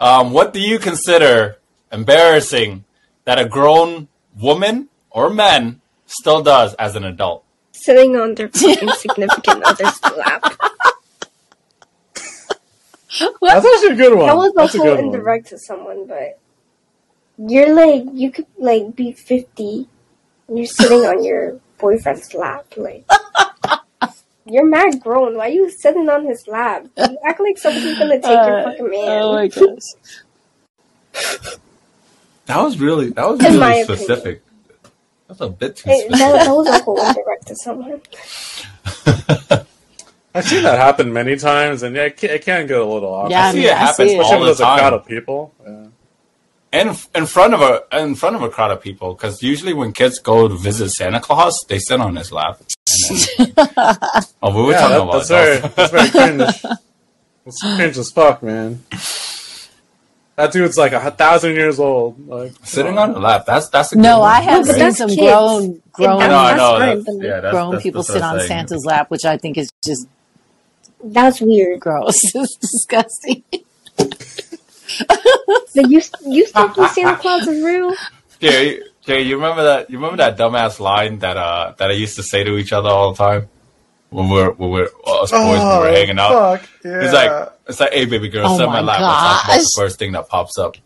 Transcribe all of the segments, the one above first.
Um, what do you consider embarrassing that a grown woman or man still does as an adult? Sitting on their fucking significant other's lap. That's actually a good one. That was That's a a whole good one. indirect to someone, but you're like you could like be fifty and you're sitting on your boyfriend's lap, like you're mad grown. Why are you sitting on his lap? You act like somebody's gonna take your Uh, fucking man. Oh my gosh. That was really that was In my really opinion. specific. That's a bit too Hey, that, that was a whole indirect to someone. I've seen that happen many times, and yeah, it can, it can get a little awkward. Yeah, I see mean, it I happens see it. all Especially when the there's a crowd of people. Yeah. And in front of a in front of a crowd of people, because usually when kids go to visit Santa Claus, they sit on his lap. And then, oh, we were Yeah, talking that- about that's very, that's very cringe. That's cringe as fuck, man. That dude's like a thousand years old. Like sitting on the lap. That's that's a good No, one. I have seen some kids. grown grown I I That's know. fine, That's, yeah, that's, grown that's, people that's sit on. Santa's lap, which I think is just That's weird. gross. it's disgusting. Like you, you still think Santa Claus is real? Jay, Jay, you remember that? You remember that dumbass line that uh that I used to say to each other all the time when we're when we're us boys when Oh, we're hanging out. Fuck, yeah. It's like it's like, hey baby girl, Oh sit on my my lap. Let's talk about the first thing that pops up.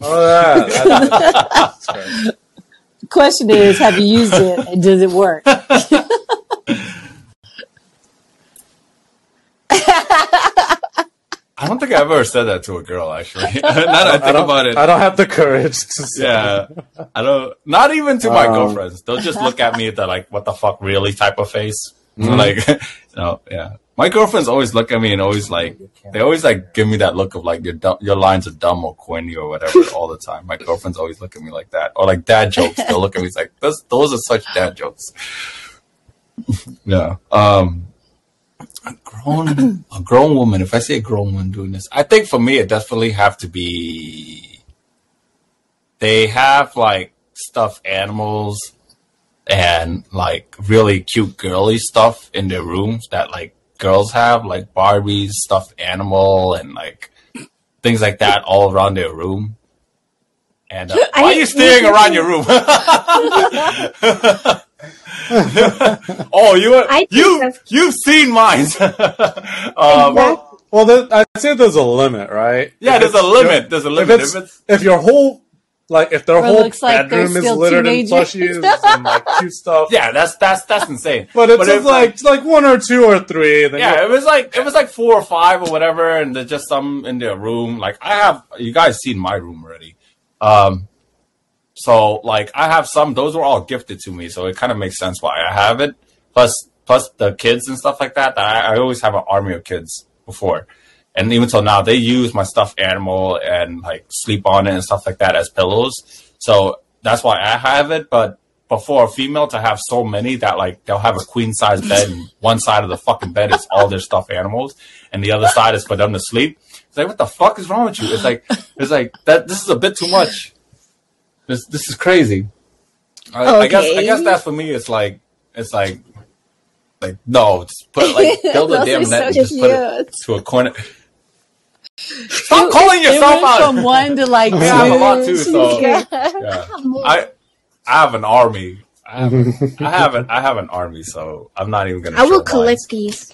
oh, that, that, that's cringe. The question is, have you used it and does it work? I don't think I ever said that to a girl actually. now that I think I about it, I don't have the courage to say. yeah, I don't. Not even to my Um, girlfriends. They'll just look at me with that like, "What the fuck, really?" type of face. Mm-hmm. Like, you know, yeah. My girlfriends always look at me and always like, they always like give me that look of like your dumb, your lines are dumb or corny or whatever all the time. My girlfriends always look at me like that, or like dad jokes. They'll look at me like, those, those are such dad jokes. yeah. Um, a grown, a grown woman. If I say a grown woman doing this, I think for me it definitely have to be. They have like stuffed animals and like really cute girly stuff in their rooms that like girls have, like Barbies, stuffed animal, and like things like that all around their room. And uh, why are you staring around your room? oh, you you that's... you've seen mine. um, Exactly. Well, there, I'd say there's a limit, right? yeah, If there's a limit. There's a If, limit. it's, If it's if your whole like if their Or whole looks like bedroom is still littered in plushies and like cute stuff, yeah, that's that's that's insane. but it's But just if, like like one or two or three. Then Yeah, it was like it was like four or five or whatever, and there's just some in their room. Like I have, you guys seen my room already. Um, so like I have some; those were all gifted to me, so it kind of makes sense why I have it. Plus, plus the kids and stuff like that. that I, I always have an army of kids before, and even till now, they use my stuffed animal and like sleep on it and stuff like that as pillows. So that's why I have it, but. Before a female to have so many that like they'll have a queen size bed and one side of the fucking bed is all their stuffed animals and the other side is for them to sleep. It's like what the fuck is wrong with you? It's like it's like that. This is a bit too much. This this is crazy. I, I guess I guess that for me it's like it's like like no, just put like build a damn net and so just put it to a corner. Stop calling It yourself went from one to like two. I have a lot too, so Yeah. yeah. I I have an army. I have, I have an I have an army, so I'm not even gonna. I will show collect mine. these.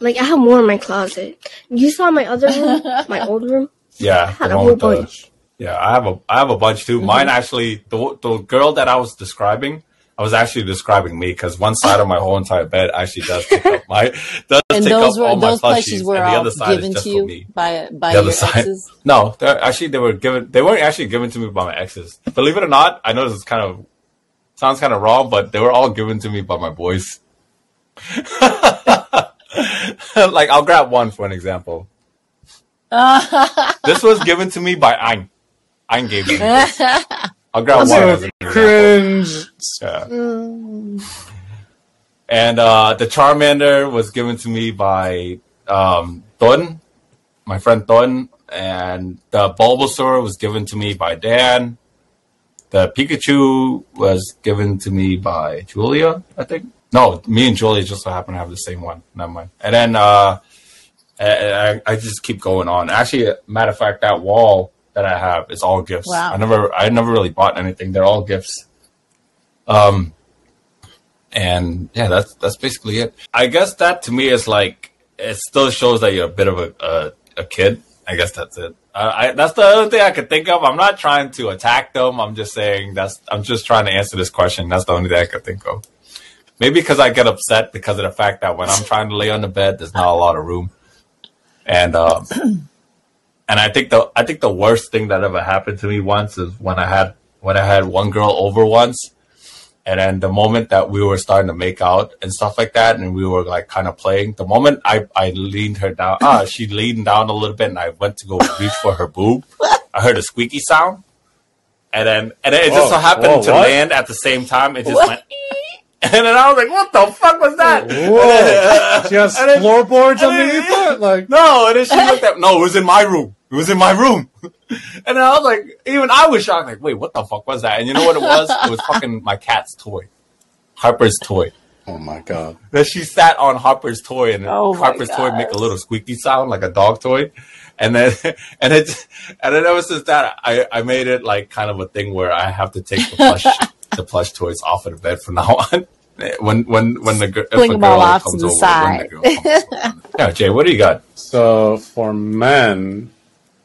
Like I have more in my closet. You saw my other room, my old room. Yeah, I had the a whole with the- bunch. Yeah, I have a I have a bunch too. Mm-hmm. Mine actually the the girl that I was describing, I was actually describing me because one side of my whole entire bed actually does take up my does And take those up were all those plushies, plushies were and the other side is given just to for you me. by by The other your side, exes. no, actually they were given. They weren't actually given to me by my exes. Believe it or not, I know this is kind of sounds kind of wrong, but they were all given to me by my boys. like I'll grab one for an example. this was given to me by Ein. Ein gave me. this. I'll grab one. so as an cringe. Yeah. And uh, the Charmander was given to me by um, Don, my friend Don, and the Bulbasaur was given to me by Dan. The Pikachu was given to me by Julia, I think. No, me and Julia just so happen to have the same one. Never mind. And then, uh, I, I just keep going on. Actually, matter of fact, that wall that I have is all gifts. Wow. I never I never really bought anything. They're all gifts. Um, and yeah, that's that's basically it. I guess that to me is like it still shows that you're a bit of a a, a kid. I guess that's it. I, I, that's the only thing I could think of. I'm not trying to attack them. I'm just saying that's. I'm just trying to answer this question. That's the only thing I could think of. Maybe because I get upset because of the fact that when I'm trying to lay on the bed, there's not a lot of room, and um, and I think the I think the worst thing that ever happened to me once is when I had when I had one girl over once, and then the moment that we were starting to make out and stuff like that, and we were like kind of playing, the moment I, I leaned her down, ah, she leaned down a little bit, and I went to go reach for her boob. I heard a squeaky sound, and then and then it just so happened whoa, to what? land at the same time. It just went, and then I was like, "What the fuck was that?" Whoa! She has And then- floorboards underneath it. Like, No, and then she looked at no, it was in my room. It was in my room. And then I was like, even I was shocked, like, wait, what the fuck was that? And you know what it was? It was fucking my cat's toy. Harper's toy. oh my god! That she sat on Harper's toy and Oh Harper's toy make a little squeaky sound like a dog toy. And then and it and then ever since that I, I made it like kind of a thing where I have to take the plush the plush toys off of the bed from now on. When when when the gir- if Fling a them all girl off to comes the over, when side. the girl comes over. Yeah, Jay, what do you got? So for men,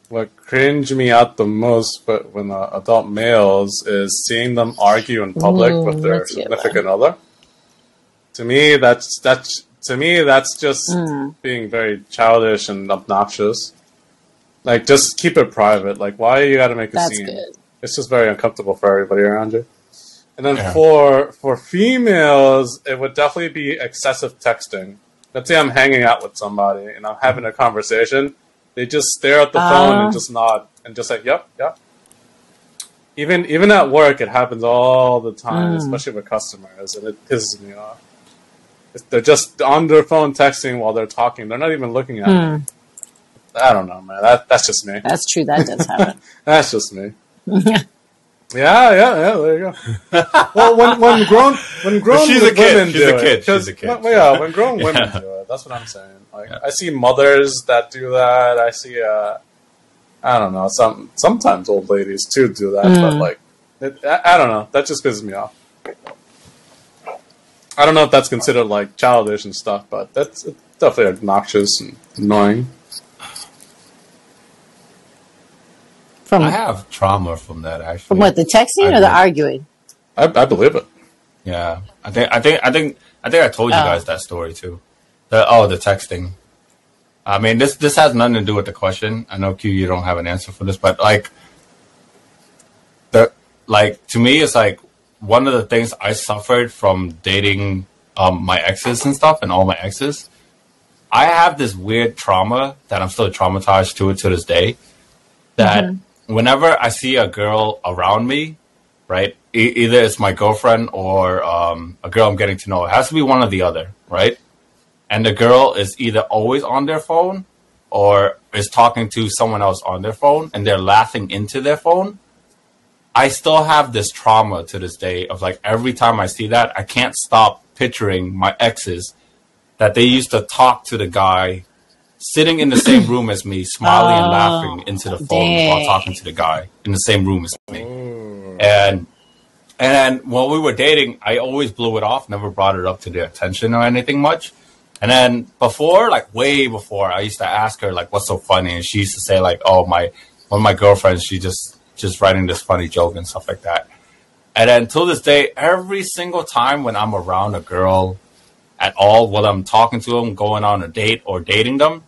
what cringe me out the most, but when uh, adult males is seeing them argue in public Mm, with their let's get significant other. To me, that's that's to me that's just Mm. being very childish and obnoxious. Like, just keep it private. Like, why you got to make a That's scene? good. It's just very uncomfortable for everybody around you. And then Yeah. for for females, it would definitely be excessive texting. Let's say I'm hanging out with somebody and I'm having a conversation. They just stare at the phone Ah. and just nod and just like, "Yep, yep." Even even at work, it happens all the time, Mm. especially with customers, and it pisses me off. It's- They're just on their phone texting while they're talking. They're not even looking at Hmm. me. I don't know, man. That that's just me. That's true. That does happen. That's just me. Yeah, yeah, yeah. There you go. well, when when grown when grown she's a kid. women She's do a it, kid. 'cause She's a kid. when- yeah, when grown women Yeah. do it, that's what I'm saying. Like Yeah. I see mothers that do that. I see, uh, I don't know, some sometimes old ladies too do that. But Mm. like, it, I, I don't know. That just pisses me off. I don't know if that's considered like childish and stuff, but that's definitely obnoxious and annoying. From I have trauma from that actually. from what the texting I or the arguing? I, I believe it. Yeah, I think I think I think I think I told you Oh. guys that story too. The oh, the texting. I mean, this this has nothing to do with the question. I know Q, you don't have an answer for this, but like the like to me, it's like one of the things I suffered from dating um, my exes and stuff, and all my exes. I have this weird trauma that I'm still traumatized to it to this day. That whenever I see a girl around me, right? E- either it's my girlfriend or um, a girl I'm getting to know. It has to be one or the other, right? And the girl is either always on their phone or is talking to someone else on their phone and they're laughing into their phone. I still have this trauma to this day of like every time I see that, I can't stop picturing my exes that they used to talk to the guy sitting in the same room as me, smiling and Oh, laughing into the phone while talking to the guy in the same room as me. Mm. And and when we were dating, I always blew it off, never brought it up to their attention or anything much. And then before, like way before, I used to ask her like, "What's so funny?" And she used to say like, "Oh, my one of my girlfriends, she just just writing this funny joke and stuff like that." And then till this day, every single time when I'm around a girl at all, whether I'm talking to them, going on a date, or dating them,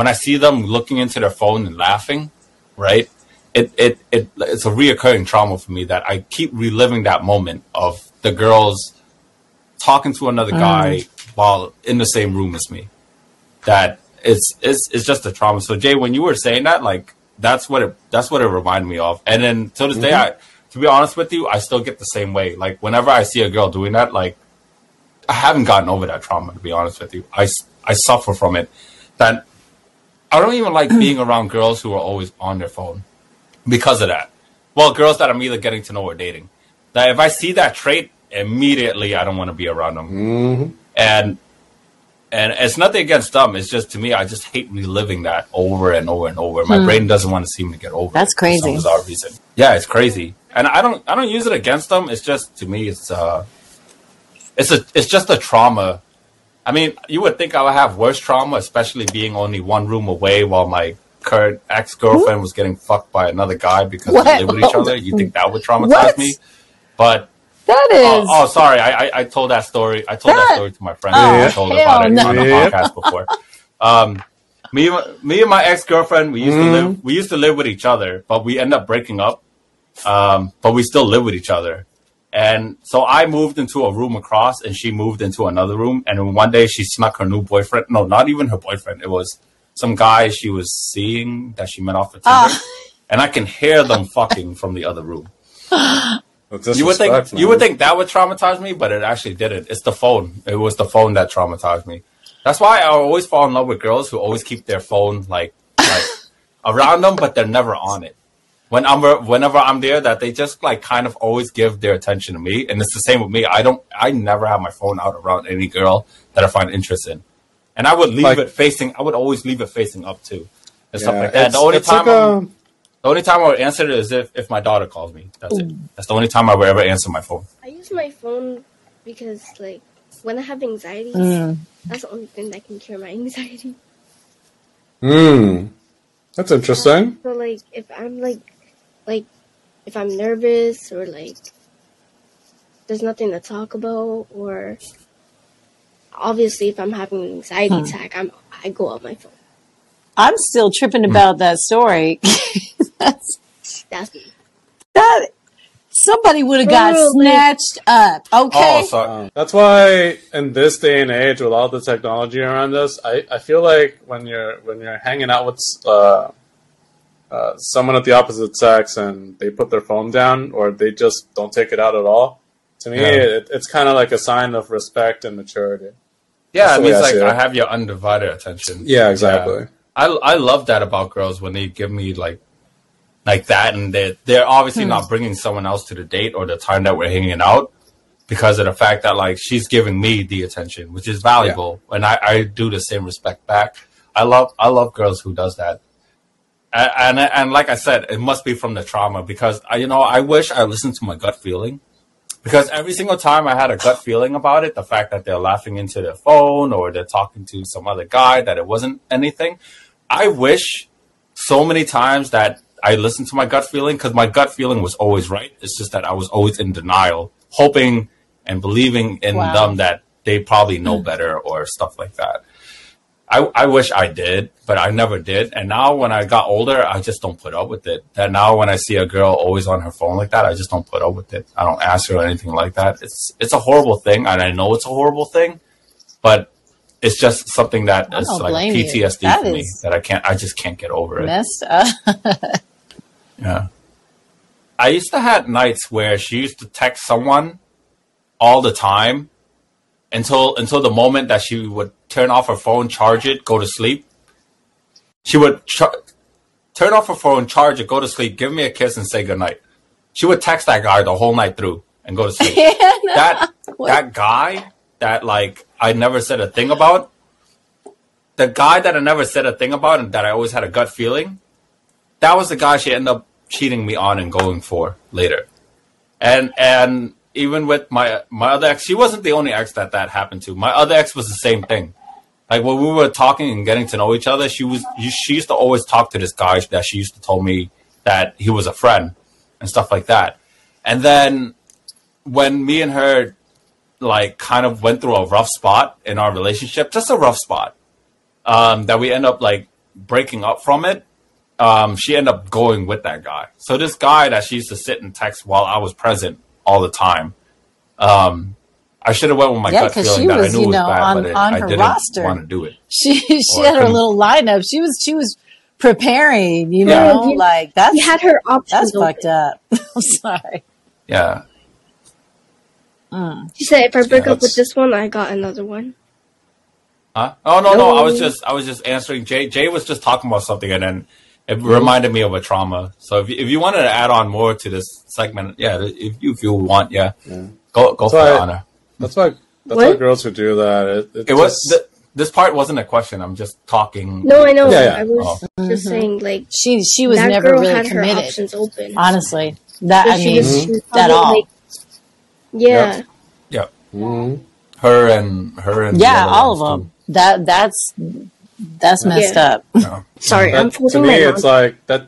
when I see them looking into their phone and laughing, right? It, it, it it's a reoccurring trauma for me that I keep reliving that moment of the girls talking to another mm. guy while in the same room as me. That it's it's it's just a trauma. So Jay, when you were saying that, like that's what it that's what it reminded me of. And then till this day, mm-hmm. I to be honest with you, I still get the same way. Like whenever I see a girl doing that, like I haven't gotten over that trauma. To be honest with you, I, I suffer from it. That I don't even like being around girls who are always on their phone because of that. Well, girls that I'm either getting to know or dating. That if I see that trait, immediately I don't want to be around them. Mm-hmm. And and it's nothing against them. It's just to me, I just hate reliving that over and over and over. My Hmm. brain doesn't want to see me get over. That's it for some crazy. bizarre reason. Yeah, it's crazy, and I don't I don't use it against them. It's just to me, it's uh, it's a it's just a trauma. I mean, you would think I would have worse trauma, especially being only one room away while my current ex girlfriend was getting fucked by another guy because What? we live with each other. You think that would traumatize What? me? But that is. Oh, oh, sorry. I, I I told that story. I told that, That- story to my friend. Oh, I told about it no. on the podcast before. Um, me, me and my ex girlfriend, we used to Mhm. live. We used to live with each other, but we end up breaking up. Um, but we still live with each other. And so I moved into a room across, and she moved into another room. And then one day she snuck her new boyfriend. No, not even her boyfriend. It was some guy she was seeing that she met off of Tinder. Ah. And I can hear them fucking from the other room. You would think disrespect, you would think that would traumatize me, but it actually didn't. It's the phone. It was the phone that traumatized me. That's why I always fall in love with girls who always keep their phone like like around them, but they're never on it. When I'm whenever I'm there, that they just like kind of always give their attention to me, and it's the same with me. I don't. I never have my phone out around any girl that I find interest in, and I would leave Like- it facing. I would always leave it facing up too, and stuff like that. The only time like I'm- a- the only time I would answer it is if, if my daughter calls me. That's it. That's the only time I would ever answer my phone. I use my phone because, like, when I have anxiety, Mm. that's the only thing that can cure my anxiety. Hmm. That's interesting. So, like, if I'm like, like, if I'm nervous or like, there's nothing to talk about, or obviously if I'm having an anxiety Hmm. attack, I'm I go on my phone. I'm still tripping about that story. That's, That's me. that somebody would have got snatched up. Okay. Oh, sorry. Um, that's why in this day and age, with all the technology around us, I, I feel like when you're when you're hanging out with uh, uh, someone of the opposite sex and they put their phone down or they just don't take it out at all, to me, Yeah. it, it's kind of like a sign of respect and maturity. Yeah, That's it the means I like it. I have your undivided attention. Yeah, exactly. I I love that about girls when they give me like like that, and they they're obviously not bringing someone else to the date or the time that we're hanging out because of the fact that like she's giving me the attention, which is valuable, and I I do the same respect back. I love I love girls who does that. And, and and like I said, it must be from the trauma because I, you know I wish I listened to my gut feeling because every single time I had a gut feeling about it, the fact that they're laughing into their phone or they're talking to some other guy that it wasn't anything, I wish so many times that I listened to my gut feeling because my gut feeling was always right. It's just that I was always in denial, hoping and believing in Wow. them that they probably know hmm. better or stuff like that. I, I wish I did, but I never did. And now when I got older, I just don't put up with it. That now when I see a girl always on her phone like that, I just don't put up with it. I don't ask her or anything like that. It's it's a horrible thing, and I know it's a horrible thing, but it's just something that is like. PTSD That for me that I can't. I just can't get over it. Messed up. Yeah. I used to have nights where she used to text someone all the time until until the moment that she would turn off her phone, charge it, go to sleep. She would char- turn off her phone, charge it, go to sleep, give me a kiss, and say goodnight. She would text that guy the whole night through and go to sleep. that What? that guy that like I never said a thing about. The guy that I never said a thing about and that I always had a gut feeling, that was the guy she ended up cheating me on and going for later. And and even with my my other ex, she wasn't the only ex that that happened to. My other ex was the same thing. Like when we were talking and getting to know each other, she was she used to always talk to this guy that she used to tell me that he was a friend and stuff like that. And then when me and her like kind of went through a rough spot in our relationship, just a rough spot, um, that we end up like breaking up from it. Um, she ended up going with that guy. So this guy that she used to sit and text while I was present all the time. Um, I should have went with my Yeah, gut 'cause feeling she that was, I knew you was know, bad, on- but it, on I didn't roster. want to do it. She she had her little lineup. She was she was preparing. You Yeah. know, You- like that's You had her options. that's fucked up. I'm sorry. Yeah, She said, "If I break Yeah, up with this one, I got another one." Huh? Oh no, no, I was just I was just answering. Jay Jay was just talking about something, and then it reminded me of a trauma. So if you, if you wanted to add on more to this segment, yeah, if you if you want, yeah, Yeah. go go That's for it, Honor. That's why that's What? why girls who do that. It, it It was just- the this part wasn't a question. I'm just talking. No, I know. Yeah, yeah. I was just Mhm. saying, like She she was that never girl really had her committed. options open. Honestly, that So I mean, was- was at all. like- yeah, hmm Her and her and yeah, all of ones, them. That that's that's messed Yeah. up. too. Yeah. sorry, I'm That, to forcing me, my it's mouth. like that.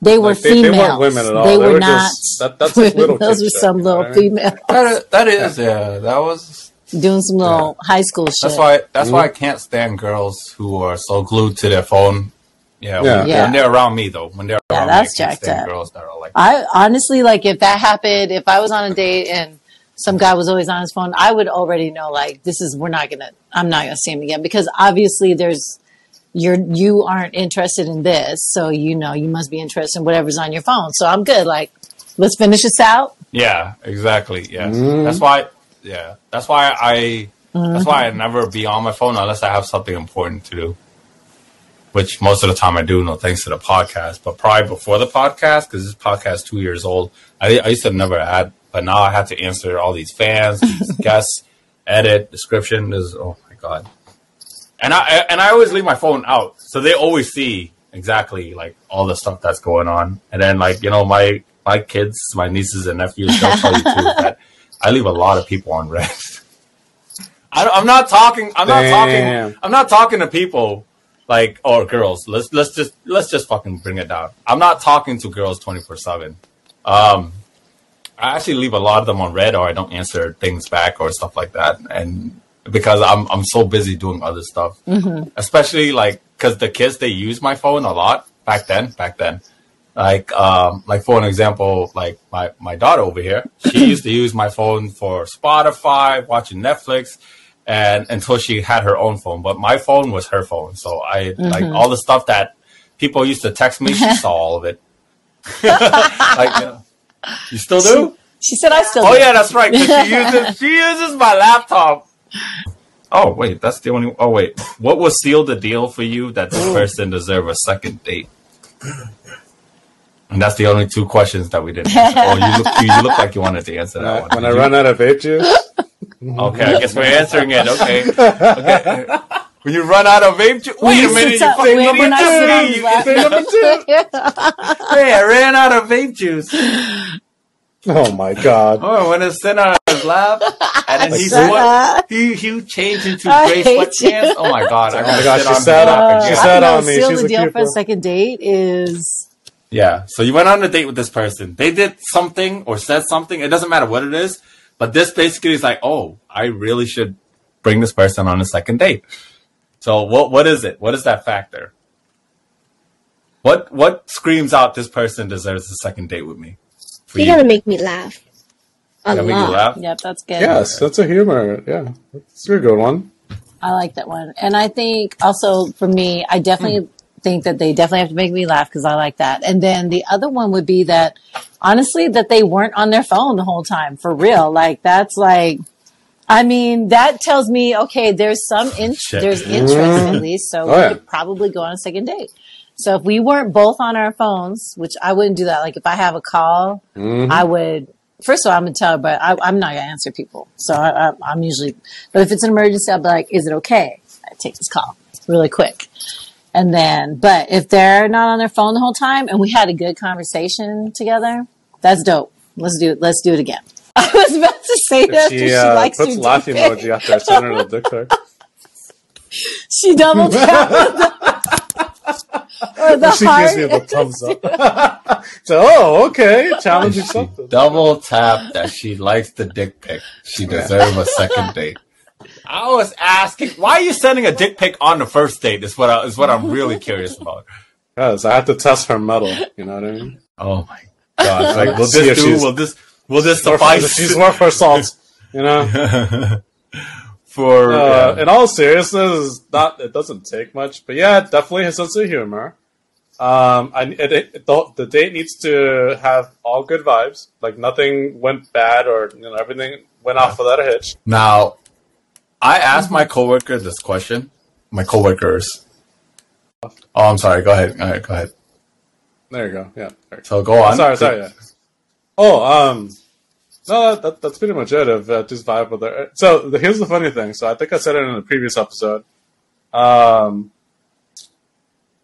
They were like, they, they females. weren't women at all. They They were, were not. just- that- that's like little Those kid were shit, some you know little what I mean? females That is, that is, yeah. That was. doing some little high school shit. That's why. That's why I mm-hmm. can't stand girls who are so glued to their phone. Yeah, Yeah. When, Yeah. when they're around me though, when they're Yeah, around that's me, I can't jacked stand up. girls that are like. I honestly like if that happened, if I was on a date and some guy was always on his phone, I would already know like this is we're not gonna I'm not gonna see him again because obviously there's you're you aren't interested in this, so you know you must be interested in whatever's on your phone. So I'm good. Like let's finish this out. Yeah, exactly. Yes, Mhm. that's why. Yeah, that's why I. That's why Mm-hmm. I never be on my phone unless I have something important to do. Which most of the time I do, no thanks to the podcast. But probably before the podcast, because this podcast is two years old, I, I used to never add, but now I have to answer all these fans, these guests, edit, description. Is oh my god, and I and I always leave my phone out, so they always see exactly like all the stuff that's going on. And then like you know my my kids, my nieces and nephews, they'll tell you too that I leave a lot of people on read. I, I'm not talking. I'm not talking. I'm not talking to people like or girls. Let's let's just let's just fucking bring it down. I'm not talking to girls 24 seven. Um, I actually leave a lot of them on read, or I don't answer things back or stuff like that, and because I'm I'm so busy doing other stuff, especially like because the kids they use my phone a lot back then. Back then, like um like for an example, like my my daughter over here, she used to use my phone for Spotify, watching Netflix, and until she had her own phone. But my phone was her phone, so I like all the stuff that people used to text me. She saw all of it. like, you, know, you still do? She said I still Oh do. yeah, that's right. she uses she uses my laptop. Oh wait, that's the only. Oh wait, what will seal the deal for you that this person deserve a second date? And that's the only two questions that we didn't. Answer. Oh, you look you look like you wanted to answer When that I, one. when I you? run out of vape juice, Okay, I guess we're answering it. Okay. okay. When you run out of vape juice, wait a minute, you up- say when- number when I sit on two. his You say number two. Hey, I ran out of vape juice. oh my god, Oh, when it's sitting on his lap, and then he's what? up. He he changed into I gray hate you. Oh my god! I Oh my gotta gosh, sit she on sat his on- lap she again. I sat don't on me. seal She's the a deal for a keeper. second date is Yeah. So you went on a date with this person. They did something or said something. It doesn't matter what it is, but this basically is like, oh, I really should bring this person on a second date. So what what is it? What is that factor? What what screams out this person deserves a second date with me? For You gotta make me laugh. A Gotta make you lot. laugh? Yep, that's good. yes, that's a humor. Yeah, that's a good one. I like that one. And I think also for me, I definitely think that they definitely have to make me laugh because I like that. And then the other one would be that honestly, that they weren't on their phone the whole time for real. Like that's like, I mean, that tells me, okay, there's some, in- there's interest at least. So Oh, we yeah. could probably go on a second date. So if we weren't both on our phones, which I wouldn't do that. Like if I have a call, Mhm. I would. First of all, I'm gonna tell but I, I'm not gonna answer people. So I, I, I'm usually. But if it's an emergency, I'll be like, "Is it okay?" I take this call really quick, and then. But if they're not on their phone the whole time, and we had a good conversation together, that's dope. Let's do it. Let's do it again. I was about to say that she, she uh, likes puts your laugh emoji pic. after I send her the dick pic. She double tapped. or the she heart. gives me the thumbs up. so, oh, okay, challenging She something. double tap that she likes the dick pic. She deserves a second date. I was asking, why are you sending a dick pic on the first date? Is what I, is what I'm really curious about. Because I have to test her mettle. You know what I mean? Oh my god! It's like, will See this if do? she's- Will this? Will this suffice? She's worth her salt. You know. for Uh, yeah. in all seriousness, not it doesn't take much, but yeah, definitely his sense of humor. Um, I, it, it, the, the date needs to have all good vibes. Like nothing went bad, or you know everything went off without a hitch. Now, I asked my coworker this question. My coworkers. Oh, I'm sorry. Go ahead. All right. Go ahead. There you go. Yeah. There you go. So go on. sorry, sorry. Yeah. Oh, um, No, that, that's pretty much it. Of uh, just vibe with her. So the, here's the funny thing. So I think I said it in a previous episode. Um,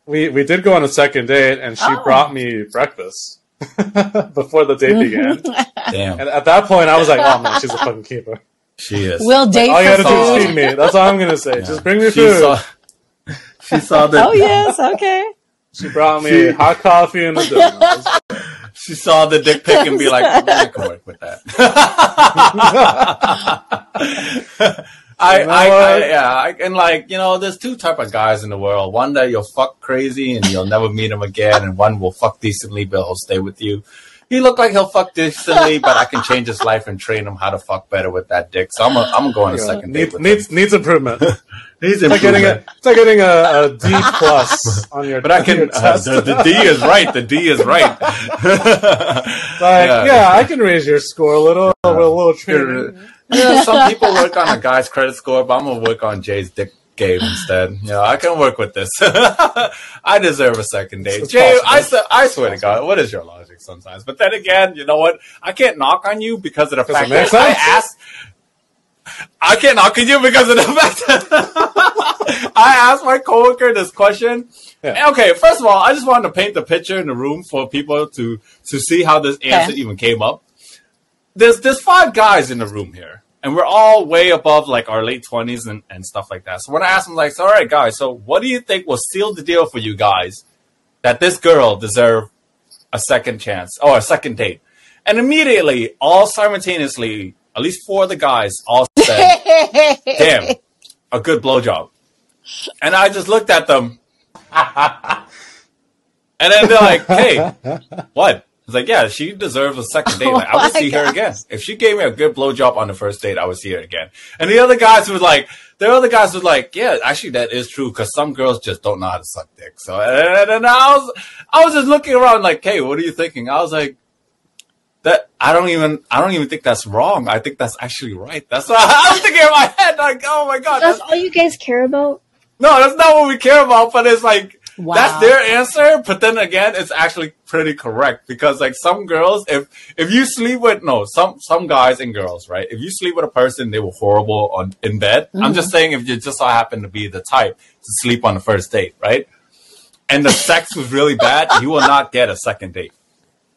we we did go on a second date, and she Oh. brought me breakfast before the date began. Damn, And at that point, I was like, "Oh man, she's a fucking keeper." she is. We'll date All you gotta do is feed me. That's all I'm gonna say. Just bring me she food. Saw, she saw the Oh yes, okay. She brought me She- hot coffee and a donut. She saw the dick pic and be like, I can work with that. I, You know I, I, yeah, I, and like you know, there's two type of guys in the world. One that you'll fuck crazy and you'll never meet him again, and one will fuck decently but he'll stay with you. He looked like he'll fuck decently, but I can change his life and train him how to fuck better with that dick. So I'm, a, I'm gonna go on a second date needs, needs needs improvement. It's like getting a it's like getting a, a D plus on your. But I can. Uh, the, the D is right. The D is right. like yeah. yeah. I can raise your score a little with a little training. Yeah, some people work on a guy's credit score, but I'm gonna work on Jay's dick game instead. Yeah, I can work with this. I deserve a second date. Jay. I, I swear to God, what is your logic sometimes? But then again, you know what? I can't knock on you because of the Does fact that I sense? asked. I can't knock you because of the fact that I asked my coworker this question. Yeah. Okay, first of all, I just wanted to paint the picture in the room for people to to see how this answer Okay. even came up there's there's five guys in the room here, and we're all way above like our late twenties and, and stuff like that. So when I asked them, like, so, all right, guys, so what do you think will seal the deal for you guys that this girl deserve a second chance or a second date? And immediately, all simultaneously, at least four of the guys all said, "Damn, a good blowjob." And I just looked at them, and then they're like, "Hey, what?" I was like, "Yeah, she deserves a second date. Oh like, I would Oh see her again if she gave me a good blowjob on the first date. I would see her again." And the other guys was like, "The other guys was like, yeah, actually, that is true because some girls just don't know how to suck dick." So, and, and I was, I was just looking around like, "Hey, what are you thinking?" I was like. That I don't even I don't even think that's wrong. I think that's actually right. That's what I was thinking in my head. Like, oh my god, That's that's all you guys care about. no, that's not what we care about, but it's like Wow. that's their answer. But then again, it's actually pretty correct because like some girls, if if you sleep with no some some guys and girls, right? If you sleep with a person, they were horrible on in bed. I'm mm-hmm. just saying if you just so happen to be the type to sleep on the first date, right? And the sex was really bad, you will not get a second date.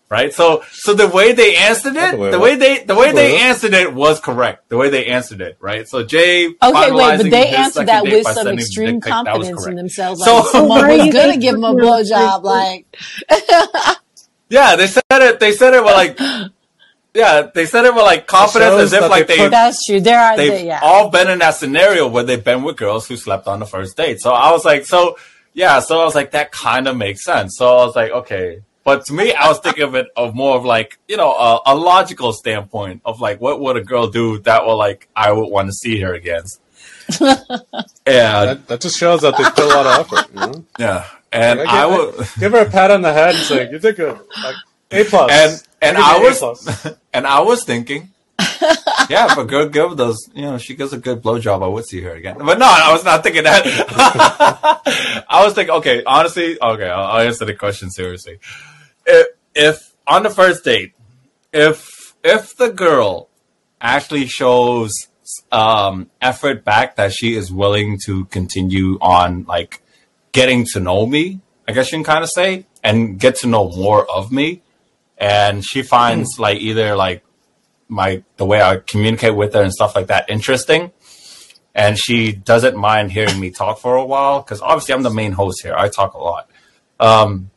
Right, so so the way they answered it, believe the way they the way they answered it was correct. The way they answered it, right? So Jay, Okay, wait, but they answered that with some extreme dick pic, that was confidence in correct. themselves. So- Like someone are was you gonna give them a talking about blowjob. Like, Yeah, they said it. They said it with like, yeah, they said it with like confidence, as if like they they that's true. There are, they've there, yeah. all been in that scenario where they've been with girls who slept on the first date. So I was like, so yeah, so I was like, that kind of makes sense. So I was like, okay. But to me, I was thinking of it of more of like, you know, a, a logical standpoint of like, what would a girl do that will like, I would want to see her against. yeah, That, that just shows that they put a lot of effort. You know? yeah. And Like, I give, would, give her a pat on the head and say, "You did good." Like A plus. and and give I A was and I was thinking, yeah, if a girl give those, you know, she gives a good blowjob, I would see her again. But no, I was not thinking that. I was thinking, okay, honestly, okay, I'll, I'll answer the question seriously. If, if on the first date, if if the girl actually shows um, effort back that she is willing to continue on, like getting to know me, I guess you can kind of say, and get to know more of me, and she finds like either like my the way I communicate with her and stuff like that interesting. And she doesn't mind hearing me talk for a while because obviously I'm the main host here. I talk a lot, um,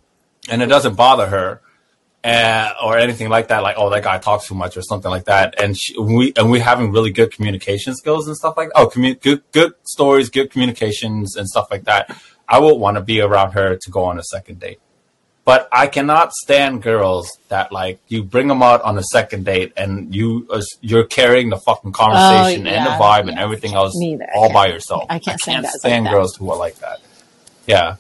and it doesn't bother her uh, or anything like that. Like, oh, that guy talks too much or something like that. And she, we and we having really good communication skills and stuff like oh, commu- good good stories, good communications and stuff like that. I would want to be around her to go on a second date. But I cannot stand girls that like you bring them out on a second date and you uh, you're carrying the fucking conversation and the yeah, vibe and everything else Me either. I all can't- by yourself. I can't stand guys like stand that. girls who are like that. Yeah,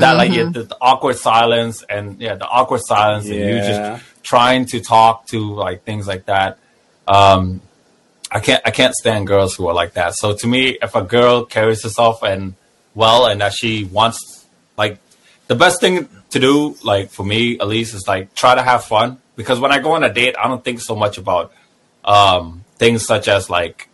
that like Mm-hmm. the, the awkward silence and yeah the awkward silence and you just trying to talk to like things like that. Um, I can't I can't stand girls who are like that. So to me, if a girl carries herself and well and that she wants like the best thing to do, like for me at least, is like try to have fun. Because when I go on a date, I don't think so much about um, things such as like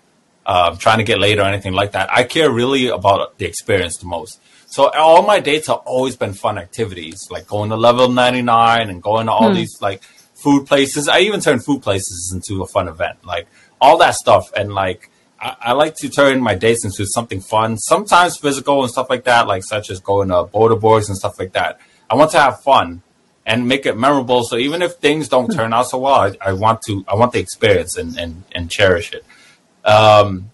um, trying to get laid or anything like that. I care really about the experience the most. So all my dates have always been fun activities, like going to level 99 and going to all Hmm. these like food places. I even turn food places into a fun event, like all that stuff. And like, I, I like to turn my dates into something fun, sometimes physical and stuff like that, like such as going to border boards and stuff like that. I want to have fun and make it memorable. So even if things don't turn out so well, I, I want to, I want the experience and, and, and cherish it. Um,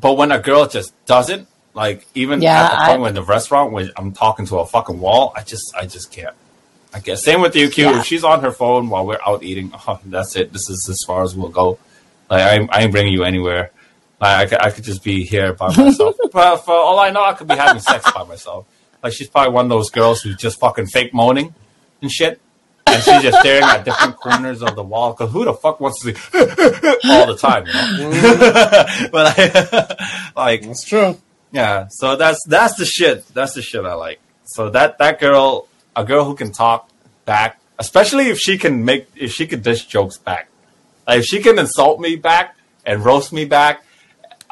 but when a girl just doesn't, like even Yeah, at the I- when the restaurant when I'm talking to a fucking wall, I just I just can't. I guess same with you, Q. Yeah. If she's on her phone while we're out eating, oh, that's it. This is as far as we'll go. Like I, I ain't bringing you anywhere. Like I could, I could just be here by myself. but for all I know, I could be having sex by myself. Like she's probably one of those girls who's just fucking fake moaning and shit. And she's just staring at different corners of the wall. Cause who the fuck wants to see all the time, you know? but I, like, That's true. yeah, so that's that's the shit. That's the shit I like. So that that girl, a girl who can talk back, especially if she can make if she could dish jokes back, like if she can insult me back and roast me back.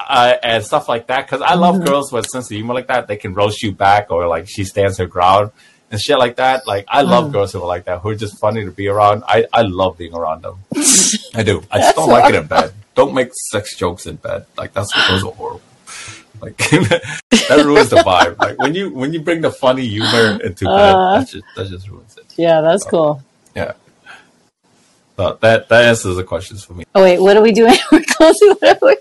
Uh, and stuff like that, because I love girls with sense of humor like that. They can roast you back, or like she stands her ground and shit like that. Like I love girls who are like that, who are just funny to be around. I, I love being around them. I do. I just don't like it in bed. Don't make sex jokes in bed. Like that's those are horrible. Like that ruins the vibe. Like when you when you bring the funny humor into bed, Uh. that just that just ruins it. Yeah, that's cool. Yeah. So that that answers the questions for me. Oh wait, what are we doing? We're closing. What, we-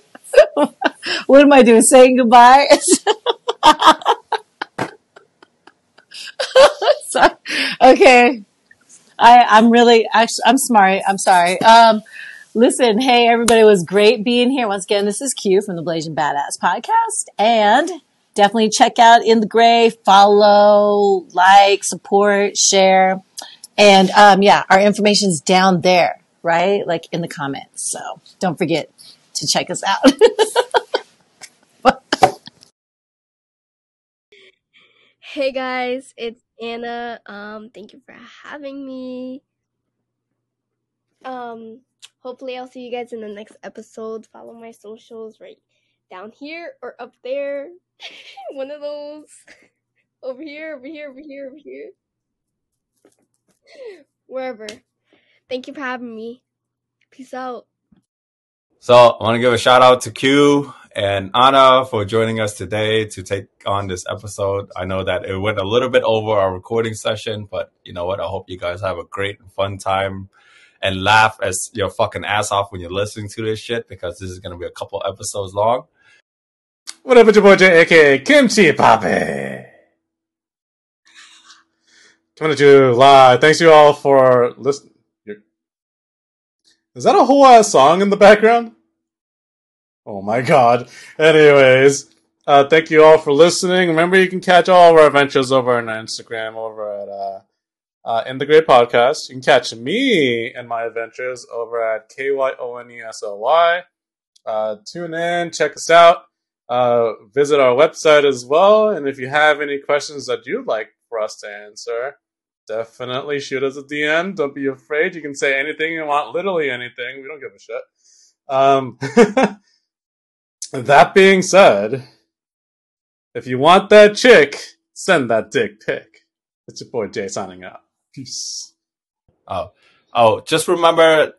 what am I doing? Saying goodbye? sorry. Okay. I I'm really actually I'm smart. I'm sorry. Um, listen, hey everybody, it was great being here once again. This is Q from the Blasian Badass podcast, and definitely check out In the Gray. Follow, like, support, share, and um, yeah, our information's down there, right? Like in the comments. So don't forget to check us out. Hey guys, it's Anna. Um, thank you for having me. Um, hopefully I'll see you guys in the next episode. Follow my socials right down here or up there. One of those. Over here, over here, over here, over here. Wherever. Thank you for having me. Peace out. So I want to give a shout out to Q and Anna for joining us today to take on this episode. I know that it went a little bit over our recording session, but you know what? I hope you guys have a great and fun time and laugh as your fucking ass off when you're listening to this shit because this is going to be a couple episodes long. What up, it's your boy Jay, aka Kimchi Papi. Coming at you live. Thanks you all for listening. Is that a whole ass song in the background? Oh my god. Anyways, uh, thank you all for listening. Remember, you can catch all of our adventures over on Instagram, over at uh, uh, In the Great Podcast. You can catch me and my adventures over at K Y O N E S O Y. Uh, tune in, check us out uh, visit our website as well. And if you have any questions that you'd like for us to answer, definitely shoot us a DM. Don't be afraid. You can say anything you want, literally anything. We don't give a shit. Um, that being said, if you want that chick, send that dick pic. It's your boy Jay signing out. Peace. Oh, oh, just remember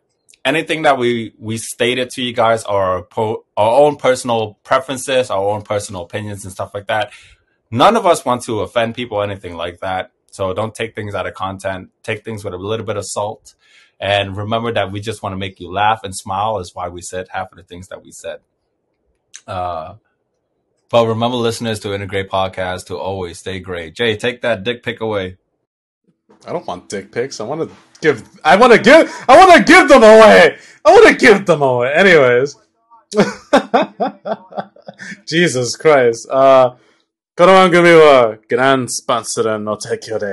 anything that we we stated to you guys are po- our own personal preferences, our own personal opinions, and stuff like that. None of us want to offend people, or anything like that. So don't take things out of content. Take things with a little bit of salt, and remember that we just want to make you laugh and smile. Is why we said half of the things that we said. Uh, but remember, listeners, to integrate podcast to always stay great. Jay, take that dick pic away. I don't want dick pics. I want to give. I want to give. I want to give them away. I want to give them away. Anyways, Jesus Christ. Uh, この番組は、グランスポンサーの提供で